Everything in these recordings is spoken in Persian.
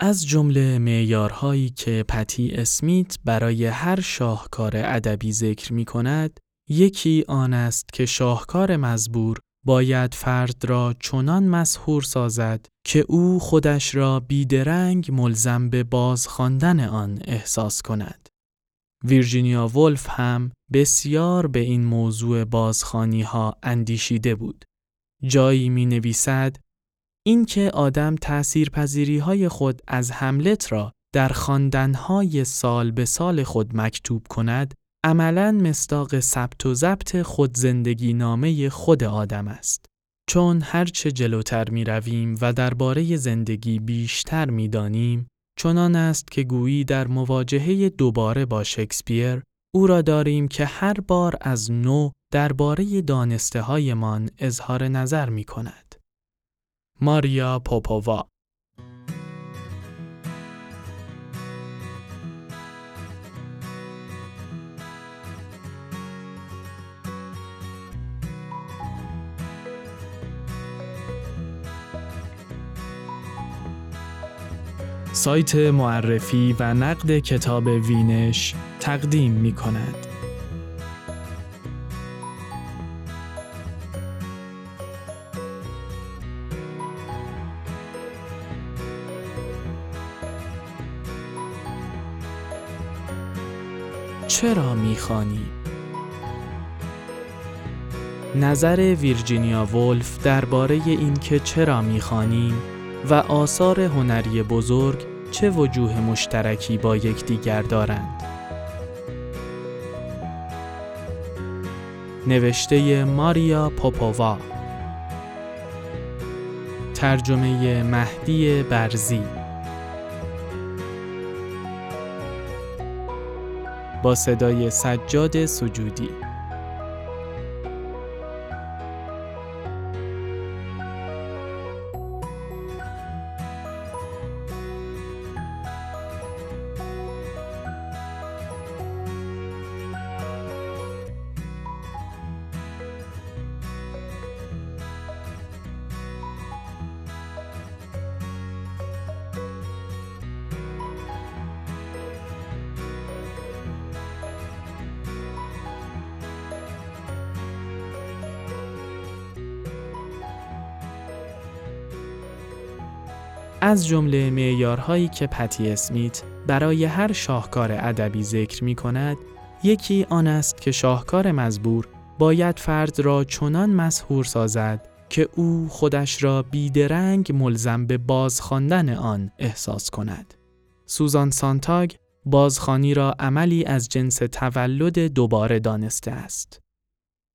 از جمله معیارهایی که پتی اسمیت برای هر شاهکار ادبی ذکر می کند، یکی آن است که شاهکار مزبور باید فرد را چنان مسهور سازد که او خودش را بیدرنگ ملزم به بازخواندن آن احساس کند. ویرجینیا ولف هم بسیار به این موضوع بازخانی ها اندیشیده بود. جایی می نویسد اینکه آدم تأثیرپذیری های خود از حملت را در خواندنهای سال به سال خود مکتوب کند عملا مستاق ثبت و ضبط خود زندگی نامه خود آدم است. چون هرچه جلوتر می رویم و درباره زندگی بیشتر می دانیم، چنان است که گویی در مواجهه دوباره با شکسپیر او را داریم که هر بار از نو درباره دانسته هایمان اظهار نظر می کند. ماریا پوپووا سایت معرفی و نقد کتاب وینش تقدیم می کند. چرا می‌خوانی؟ نظر ویرجینیا ولف درباره اینکه چرا می‌خوانیم و آثار هنری بزرگ چه وجوه مشترکی با یکدیگر دارند. نوشته ماریا پوپووا ترجمه مهدی برزی صدای سجاد سجودی. از جمله معیارهایی که پتی اسمیت برای هر شاهکار ادبی ذکر می کند، یکی آن است که شاهکار مزبور باید فرد را چنان مسهور سازد که او خودش را بیدرنگ ملزم به بازخواندن آن احساس کند. سوزان سانتاگ بازخانی را عملی از جنس تولد دوباره دانسته است.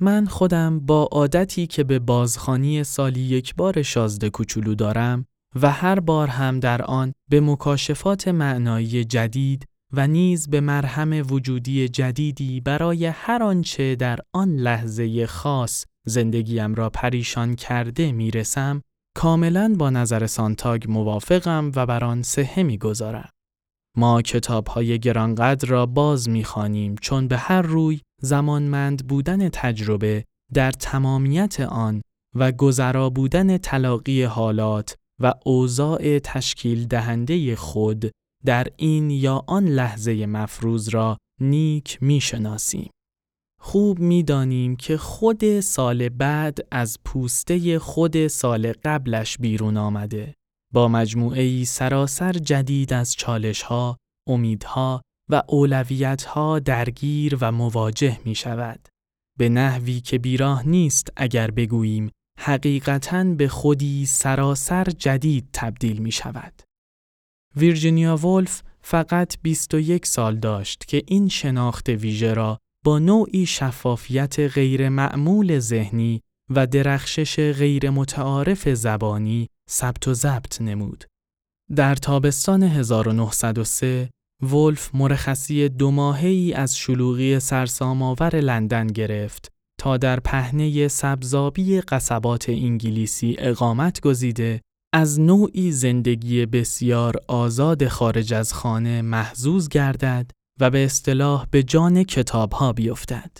من خودم با عادتی که به بازخانی سالی یک بار شازده کوچولو دارم و هر بار هم در آن به مکاشفات معنایی جدید و نیز به مرهم وجودی جدیدی برای هر آنچه در آن لحظه خاص زندگیم را پریشان کرده می‌رسم کاملا با نظر سانتاگ موافقم و بر آن سهه می‌گذارم. ما کتاب های گرانقدر را باز می‌خوانیم چون به هر روی زمانمند بودن تجربه در تمامیت آن و گذرا بودن تلاقی حالات و اوضاع تشکیل دهنده خود در این یا آن لحظه مفروض را نیک می‌شناسیم. خوب می‌دانیم که خود سال بعد از پوسته خود سال قبلش بیرون آمده با مجموعه سراسر جدید از چالشها، امیدها و اولویتها درگیر و مواجه می شود. به نحوی که بیراه نیست اگر بگوییم حقیقتاً به خودی سراسر جدید تبدیل می شود. ویرجینیا ولف فقط 21 سال داشت که این شناخت ویژه را با نوعی شفافیت غیر معمول ذهنی و درخشش غیر متعارف زبانی ثبت و ضبط نمود. در تابستان 1903 ولف مرخصی دو ماهی از شلوغی سرسام‌آور لندن گرفت تا در پهنه سبزابی قصبات انگلیسی اقامت گزیده از نوعی زندگی بسیار آزاد خارج از خانه محزوز گردد و به اصطلاح به جان کتابها بیفتد.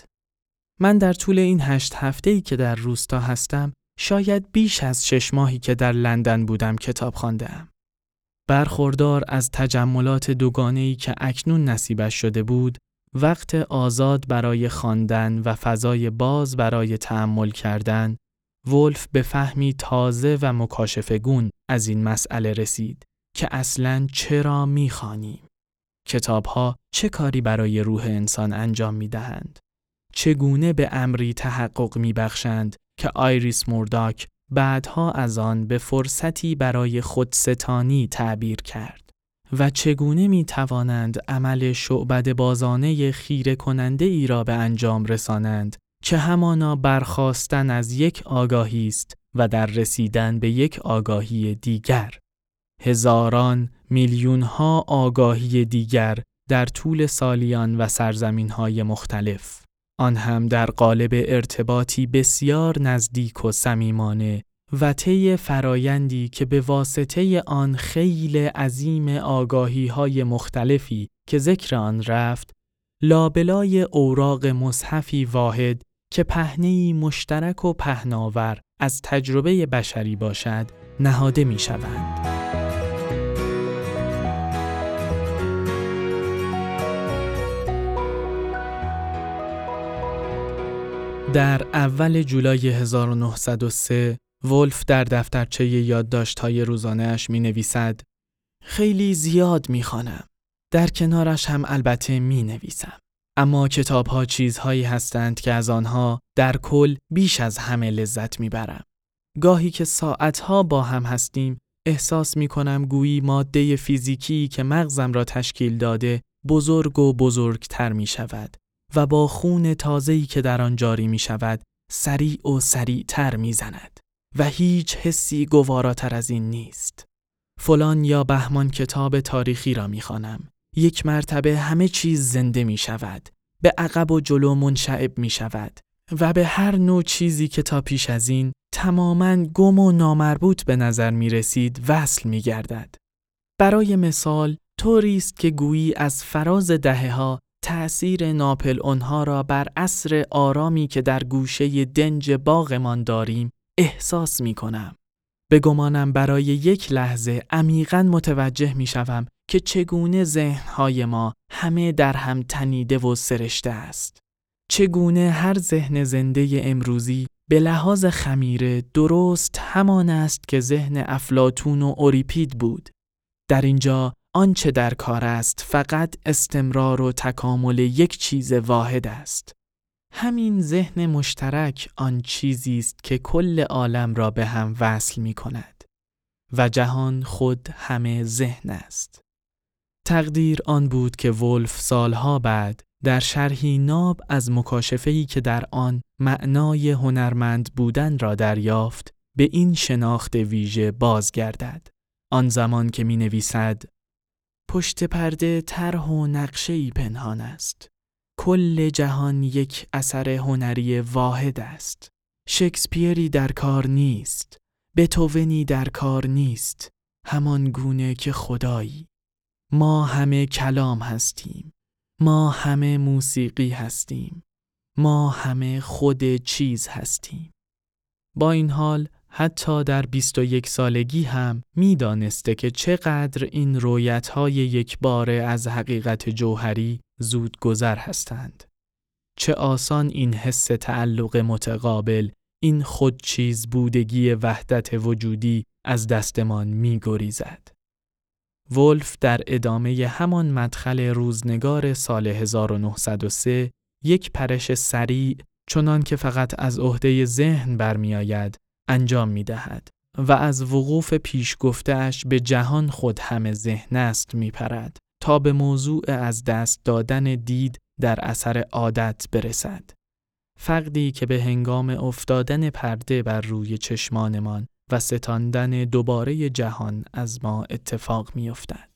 من در طول این هشت هفته که در روستا هستم شاید بیش از شش ماهی که در لندن بودم کتاب خواندم. برخوردار از تجملات دوگانه‌ای که اکنون نصیبش شده بود، وقت آزاد برای خواندن و فضای باز برای تأمل کردن، ولف به فهمی تازه و مکاشفگون از این مسئله رسید که اصلاً چرا می‌خوانیم؟ کتابها چه کاری برای روح انسان انجام می دهند؟ چگونه به امری تحقق می بخشند که آیریس مورداک بعدها از آن به فرصتی برای خودستانی تعبیر کرد و چگونه می توانند عمل شعبد بازانه خیره کننده ای را به انجام رسانند که همانا برخواستن از یک آگاهی است و در رسیدن به یک آگاهی دیگر. هزاران میلیون ها آگاهی دیگر در طول سالیان و سرزمین های مختلف. آن هم در قالب ارتباطی بسیار نزدیک و صمیمانه و طی فرایندی که به واسطه آن خیل عظیم آگاهی های مختلفی که ذکر آن رفت لابلای اوراق مصحفی واحد که پهنهی مشترک و پهناور از تجربه بشری باشد نهاده می شوند. در اول جولای 1903 ولف در دفترچه یادداشت‌های روزانه‌اش می نویسد خیلی زیاد می. در کنارش هم البته می نویسم. اما کتاب ها چیزهایی هستند که از آنها در کل بیش از همه لذت می برم. گاهی که ساعتها با هم هستیم احساس می کنم گویی ماده فیزیکی که مغزم را تشکیل داده بزرگ و بزرگتر می شود و با خون تازه‌ای که در آن جاری می شود سریع و سریعتر می زند و هیچ حسی گواراتر از این نیست. فلان یا بهمان کتاب تاریخی را می خانم. یک مرتبه همه چیز زنده می شود. به عقب و جلو منشعب می شود و به هر نوع چیزی که تا پیش از این تماما گم و نامربوط به نظر می رسید وصل می گردد. برای مثال طوری است که گویی از فراز دهه ها تأثیر ناپل آنها را بر اصر آرامی که در گوشه دنج باغمان داریم احساس می کنم. به گمانم برای یک لحظه عمیقا متوجه می شوم که چگونه ذهنهای ما همه در هم تنیده و سرشته است. چگونه هر ذهن زنده امروزی به لحاظ خمیره درست همان است که ذهن افلاتون و اوریپید بود. در اینجا آنچه در کار است فقط استمرار و تکامل یک چیز واحد است. همین ذهن مشترک آن چیزی است که کل عالم را به هم وصل می کند و جهان خود همه ذهن است. تقدیر آن بود که ولف سالها بعد در شرحی ناب از مکاشفه‌ای که در آن معنای هنرمند بودن را دریافت به این شناخت ویژه بازگردد. آن زمان که می نویسد پشت پرده طرح و نقشه پنهان است. کل جهان یک اثر هنری واحد است. شکسپیری در کار نیست. بتوونی در کار نیست. همان گونه که خدایی. ما همه کلام هستیم. ما همه موسیقی هستیم. ما همه خود چیز هستیم. با این حال حتی در 21 سالگی هم می‌دانسته که چقدر این رویتهای یک باره از حقیقت جوهری زود گذر هستند. چه آسان این حس تعلق متقابل، این خودچیز بودگی وحدت وجودی از دستمان می گریزد. ولف در ادامه همان مدخل روزنگار سال 1903 یک پرش سریع چنان که فقط از عهده ذهن برمیآید انجام می دهد و از وقوف پیش گفتهش به جهان خود همه ذهن است می پرد تا به موضوع از دست دادن دید در اثر عادت برسد. فقدی که به هنگام افتادن پرده بر روی چشمانمان و ستاندن دوباره جهان از ما اتفاق می افتد.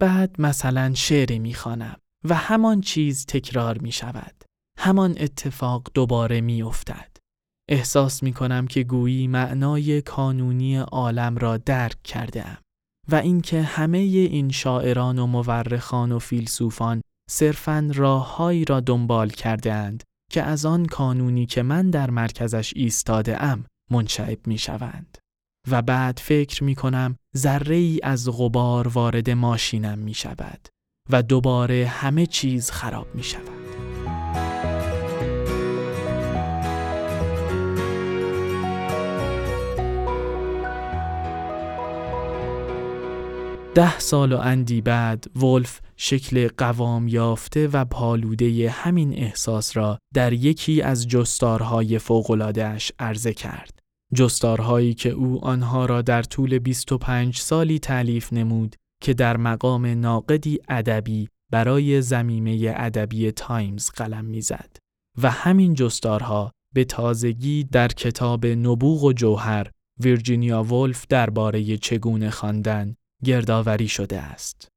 بعد مثلا شعری می خانم و همان چیز تکرار می شود. همان اتفاق دوباره می افتد. احساس می کنم که گویی معنای کانونی عالم را درک کرده ام و اینکه همه این شاعران و مورخان و فیلسوفان صرفاً راههایی را دنبال کرده اند که از آن کانونی که من در مرکزش ایستاده ام منشعب می شوند. و بعد فکر می کنم ذره ای از غبار وارد ماشینم می شود و دوباره همه چیز خراب می شود. ده سال و اندی بعد ولف شکل قوام یافته و پالوده همین احساس را در یکی از جستارهای فوقلادهش عرضه کرد. جستارهایی که او آنها را در طول 25 سالی تألیف نمود که در مقام ناقدی ادبی برای ضمیمه ادبی تایمز قلم می‌زد و همین جستارها به تازگی در کتاب نبوغ و جوهر ویرجینیا ولف درباره چگونه خواندن گردآوری شده است.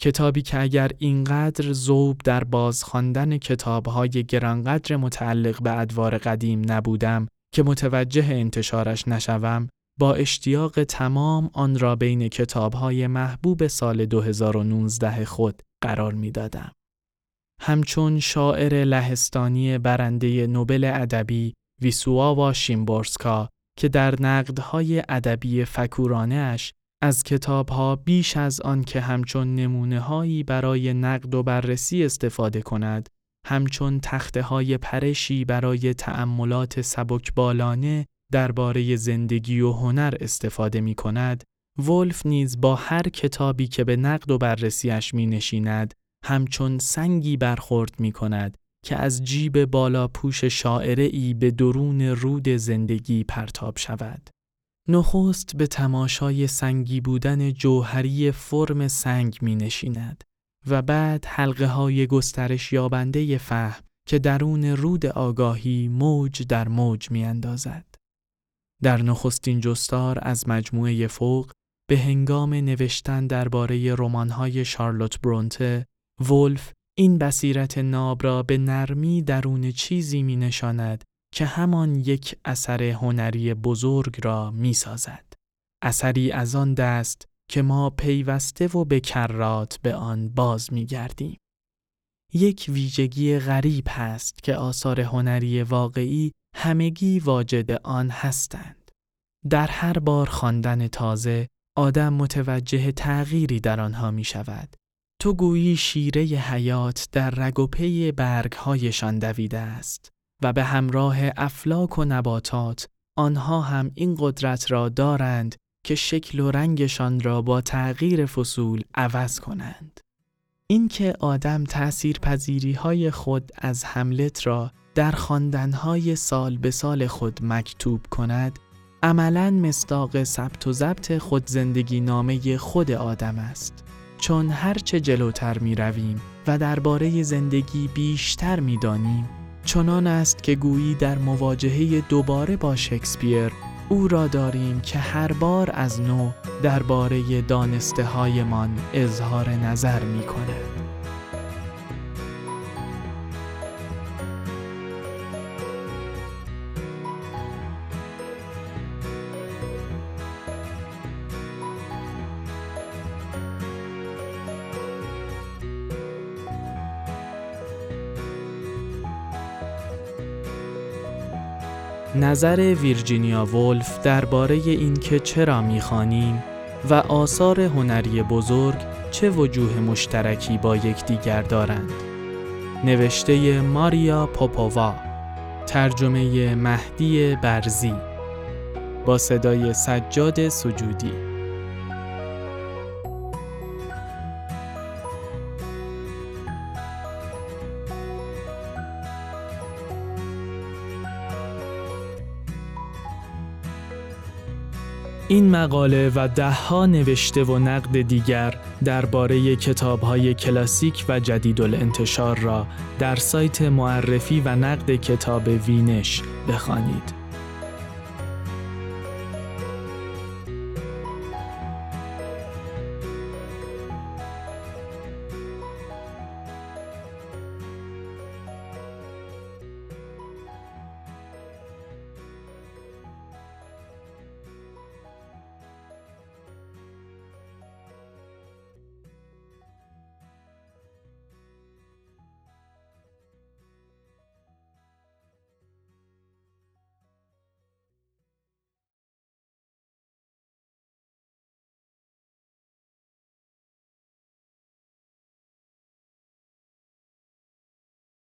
کتابی که اگر اینقدر ذوب در بازخواندن کتابهای گرانقدر متعلق به ادوار قدیم نبودم که متوجه انتشارش نشوم با اشتیاق تمام آن را بین کتابهای محبوب سال 2019 خود قرار می دادم. همچون شاعر لهستانی برنده نوبل ادبی ویسواوا شیمبورسکا که در نقدهای ادبی فکورانه از کتابها بیش از آن که همچون نمونه هایی برای نقد و بررسی استفاده کند همچون تخته های پرشی برای تأملات سبکبالانه درباره زندگی و هنر استفاده می کند، ولف نیز با هر کتابی که به نقد و بررسیش می نشیند، همچون سنگی برخورد می کند که از جیب بالا پوش شاعره ای به درون رود زندگی پرتاب شود. نخست به تماشای سنگی بودن جوهری فرم سنگ می نشیند و بعد حلقه های گسترش یابنده فهم که درون رود آگاهی موج در موج می اندازد. در نخستین جستار از مجموعه فوق به هنگام نوشتن درباره رمان‌های شارلوت برونته، ولف این بصیرت ناب را به نرمی درون چیزی می نشاند که همان یک اثر هنری بزرگ را می سازد. اثری از آن دست که ما پیوسته و به کرات به آن باز می گردیم. یک ویژگی غریب هست که آثار هنری واقعی همگی واجد آن هستند. در هر بار خواندن تازه آدم متوجه تغییری در آنها می شود. تو گویی شیره حیات در رگ و پی برگهایشان دویده است و به همراه افلاک و نباتات آنها هم این قدرت را دارند که شکل و رنگشان را با تغییر فصول عوض کنند. اینکه آدم تأثیر پذیری های خود از حملت را در خواندنهای سال به سال خود مکتوب کند عملا مستاق ثبت و ضبط خود زندگی نامه خود آدم است چون هرچه جلوتر می رویم و درباره زندگی بیشتر می دانیم چنان است که گویی در مواجهه دوباره با شکسپیر او را داریم که هر بار از نو درباره دانسته هایمان اظهار نظر می کند. نظر ویرجینیا ولف درباره اینکه چرا می‌خوانیم و آثار هنری بزرگ چه وجوه مشترکی با یکدیگر دارند. نوشته ماریا پوپووا ترجمه مهدی برزی با صدای سجاد سجودی این مقاله و دهها نوشته و نقد دیگر درباره کتابهای کلاسیک و جدید الانتشار را در سایت معرفی و نقد کتاب وینش بخوانید.